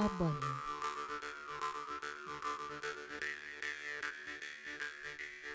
A banya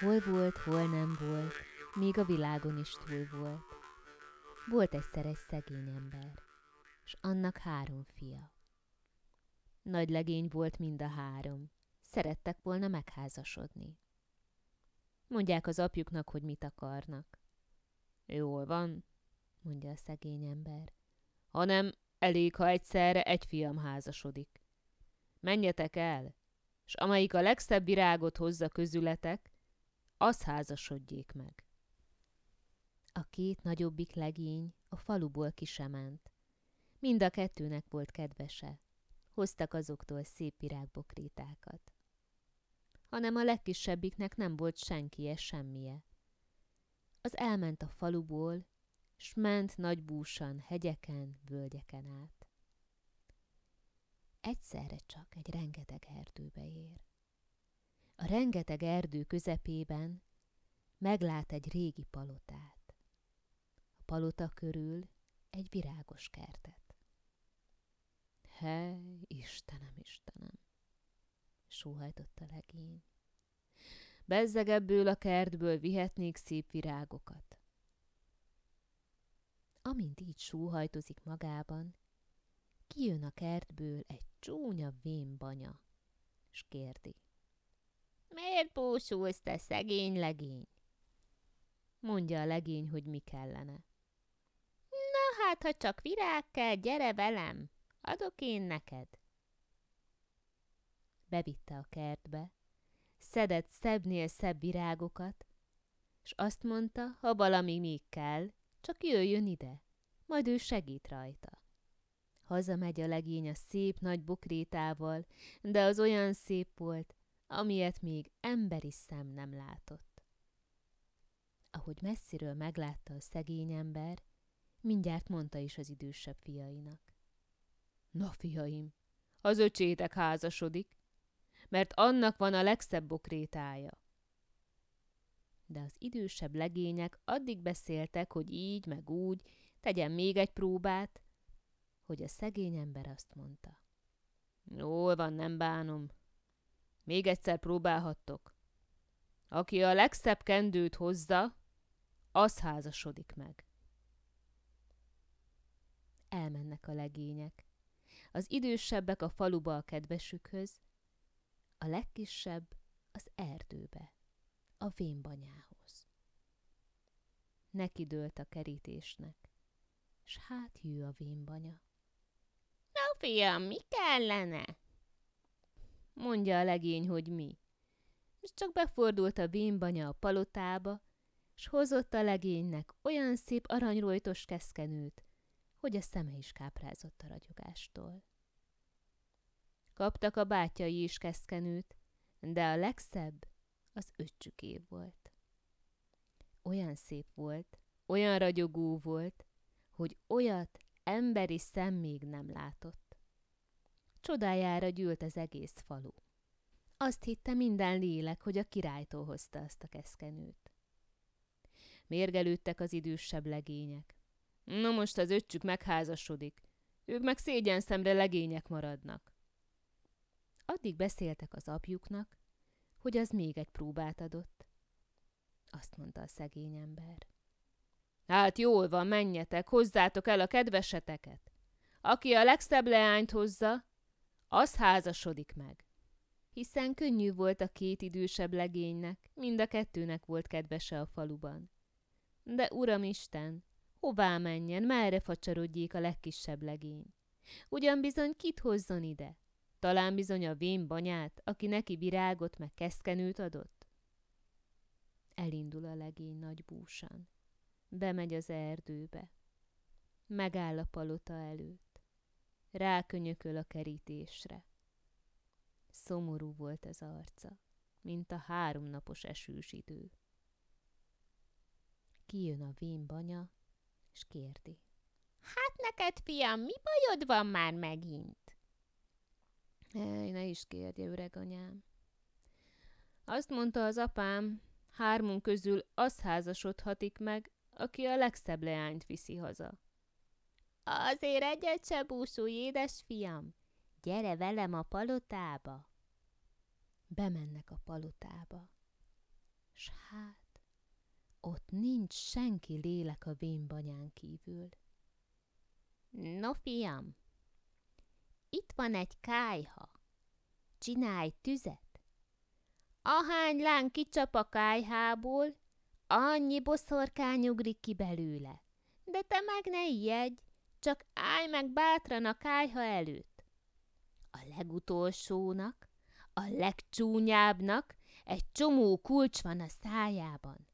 Hol volt, hol nem volt, még a világon is túl volt. Volt egyszer egy szegény ember, s annak három fia. Nagy legény volt mind a három, szerettek volna megházasodni. Mondják az apjuknak, hogy mit akarnak. Jól van, mondja a szegény ember, hanem elég, ha egyszerre egy fiam házasodik. Menjetek el, s amelyik a legszebb virágot hozza közületek, az házasodjék meg. A két nagyobbik legény a faluból kisement. Mind a kettőnek volt kedvese. Hoztak azoktól szép virágbokrétákat. Hanem a legkisebbiknek nem volt senkije semmije. Az elment a faluból, s ment nagy búsan, hegyeken, völgyeken át. Egyszerre csak egy rengeteg erdőbe ér. A rengeteg erdő közepében meglát egy régi palotát. A palota körül egy virágos kertet. Hely, Istenem, Istenem! sóhajtott a legény. Bezzeg ebből a kertből vihetnék szép virágokat. Amint így sóhajtozik magában, kijön a kertből egy csúnya vén banya, s kérdi. Miért búsulsz, te szegény legény? Mondja a legény, hogy mi kellene. Na hát, ha csak virág kell, gyere velem, adok én neked. Bevitte a kertbe, szedett szebbnél szebb virágokat, s azt mondta, ha valami még kell, csak jöjjön ide, majd ő segít rajta. Hazamegy a legény a szép nagy bokrétával, de az olyan szép volt, amilyet még emberi szem nem látott. Ahogy messziről meglátta a szegény ember, mindjárt mondta is az idősebb fiainak. Na, fiaim, az öcsétek házasodik, mert annak van a legszebb bokrétája. De az idősebb legények addig beszéltek, hogy így, meg úgy, tegyen még egy próbát, hogy a szegény ember azt mondta. Jól van, nem bánom, még egyszer próbálhattok. Aki a legszebb kendőt hozza, az házasodik meg. Elmennek a legények. Az idősebbek a faluba a kedvesükhöz, a legkisebb az erdőbe, a vénbanyához. Neki dőlt a kerítésnek, s hát jő a vénbanya. Na, fiam, mi kellene? mondja a legény, hogy mi. És csak befordult a vénbanya a palotába, s hozott a legénynek olyan szép aranyrojtos keszkenőt, hogy a szeme is káprázott a ragyogástól. Kaptak a bátyai is keszkenőt, de a legszebb az öccsüké volt. Olyan szép volt, olyan ragyogó volt, hogy olyat emberi szem még nem látott. Csodájára gyűlt az egész falu. Azt hitte minden lélek, hogy a királytól hozta azt a keszkenőt. Mérgelődtek az idősebb legények. Na most az öccsük megházasodik, ők meg szégyen szemre legények maradnak. Addig beszéltek az apjuknak, hogy az még egy próbát adott. Azt mondta a szegény ember. Hát jól van, menjetek, hozzátok el a kedveseteket. Aki a legszebb leányt hozza, az házasodik meg. Hiszen könnyű volt a két idősebb legénynek, mind a kettőnek volt kedvese a faluban. De uram Isten, hová menjen, merre facsarodjék a legkisebb legény? Ugyan bizony kit hozzon ide? Talán bizony a vén banyát, aki neki virágot meg keszkenőt adott? Elindul a legény nagy búsan. Bemegy az erdőbe. Megáll a palota előtt rákönyököl a kerítésre. Szomorú volt az arca, mint a háromnapos esős idő. Kijön a vén banya, és kérdi. Hát neked, fiam, mi bajod van már megint? Ne is kérdje, öreg anyám. Azt mondta az apám, hármunk közül az házasodhatik meg, aki a legszebb leányt viszi haza. Azért egyet se búsulj, édes fiam. Gyere velem a palotába. Bemennek a palotába. S hát, ott nincs senki lélek a vénbanyán kívül. No, fiam, itt van egy kájha. Csinálj tüzet. Ahány láng kicsap a kájhából, annyi boszorkány ugrik ki belőle. De te meg ne ijedj, csak állj meg bátran a kájha előtt. A legutolsónak, a legcsúnyábbnak egy csomó kulcs van a szájában.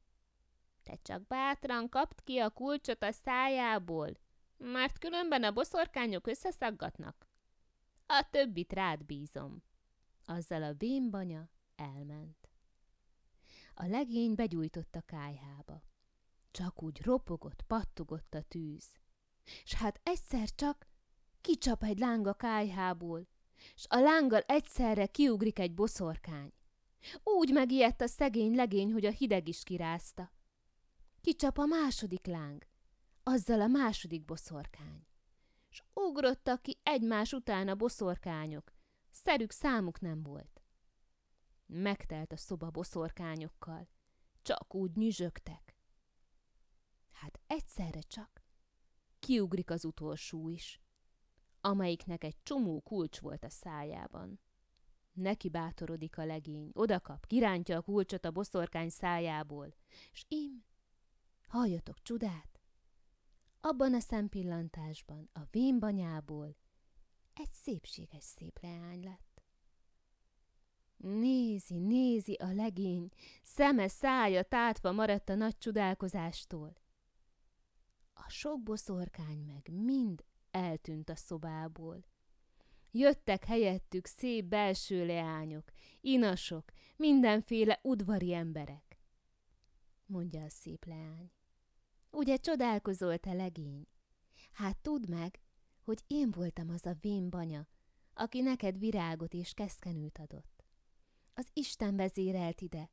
Te csak bátran kapd ki a kulcsot a szájából, mert különben a boszorkányok összeszaggatnak. A többit rád bízom. Azzal a vénbanya elment. A legény begyújtott a kájhába. Csak úgy ropogott, pattogott a tűz. S hát egyszer csak kicsap egy láng a kájhából, s a lánggal egyszerre kiugrik egy boszorkány. Úgy megijedt a szegény legény, hogy a hideg is kirázta. Kicsap a második láng, azzal a második boszorkány. S ugrottak ki egymás után a boszorkányok, szerük számuk nem volt. Megtelt a szoba boszorkányokkal, csak úgy nyüzsögtek. Hát egyszerre csak kiugrik az utolsó is, amelyiknek egy csomó kulcs volt a szájában. Neki bátorodik a legény, odakap, kirántja a kulcsot a boszorkány szájából, s im, halljatok csodát! Abban a szempillantásban, a vénbanyából egy szépséges szép leány lett. Nézi, nézi a legény, szeme, szája tátva maradt a nagy csodálkozástól. A sok boszorkány meg mind eltűnt a szobából. Jöttek helyettük szép belső leányok, inasok, mindenféle udvari emberek. Mondja a szép leány. Ugye csodálkozol, te legény? Hát tudd meg, hogy én voltam az a vén banya, aki neked virágot és keszkenőt adott. Az Isten vezérelt ide,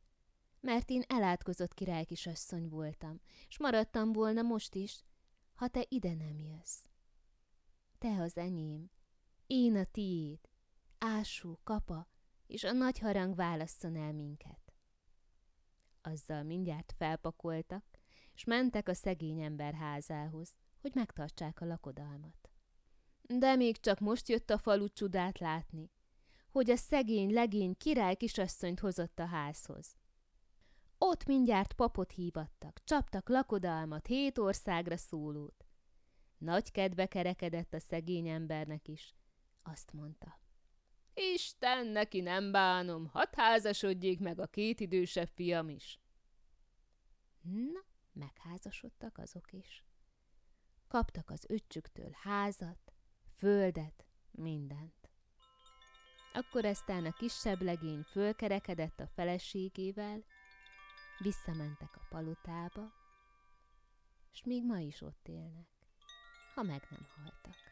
mert én elátkozott királykisasszony voltam, s maradtam volna most is, ha te ide nem jössz. Te az enyém, én a tiéd, ású, kapa, és a nagy harang válasszon el minket. Azzal mindjárt felpakoltak, és mentek a szegény ember házához, hogy megtartsák a lakodalmat. De még csak most jött a falu csodát látni, hogy a szegény, legény király kisasszonyt hozott a házhoz. Ott mindjárt papot hívattak, csaptak lakodalmat, hét országra szólót. Nagy kedve kerekedett a szegény embernek is. Azt mondta. Isten, neki nem bánom, hadd házasodjék meg a két idősebb fiam is. Na, megházasodtak azok is. Kaptak az öccsüktől házat, földet, mindent. Akkor eztán a kisebb legény fölkerekedett a feleségével, visszamentek a palotába, és még ma is ott élnek, ha meg nem haltak.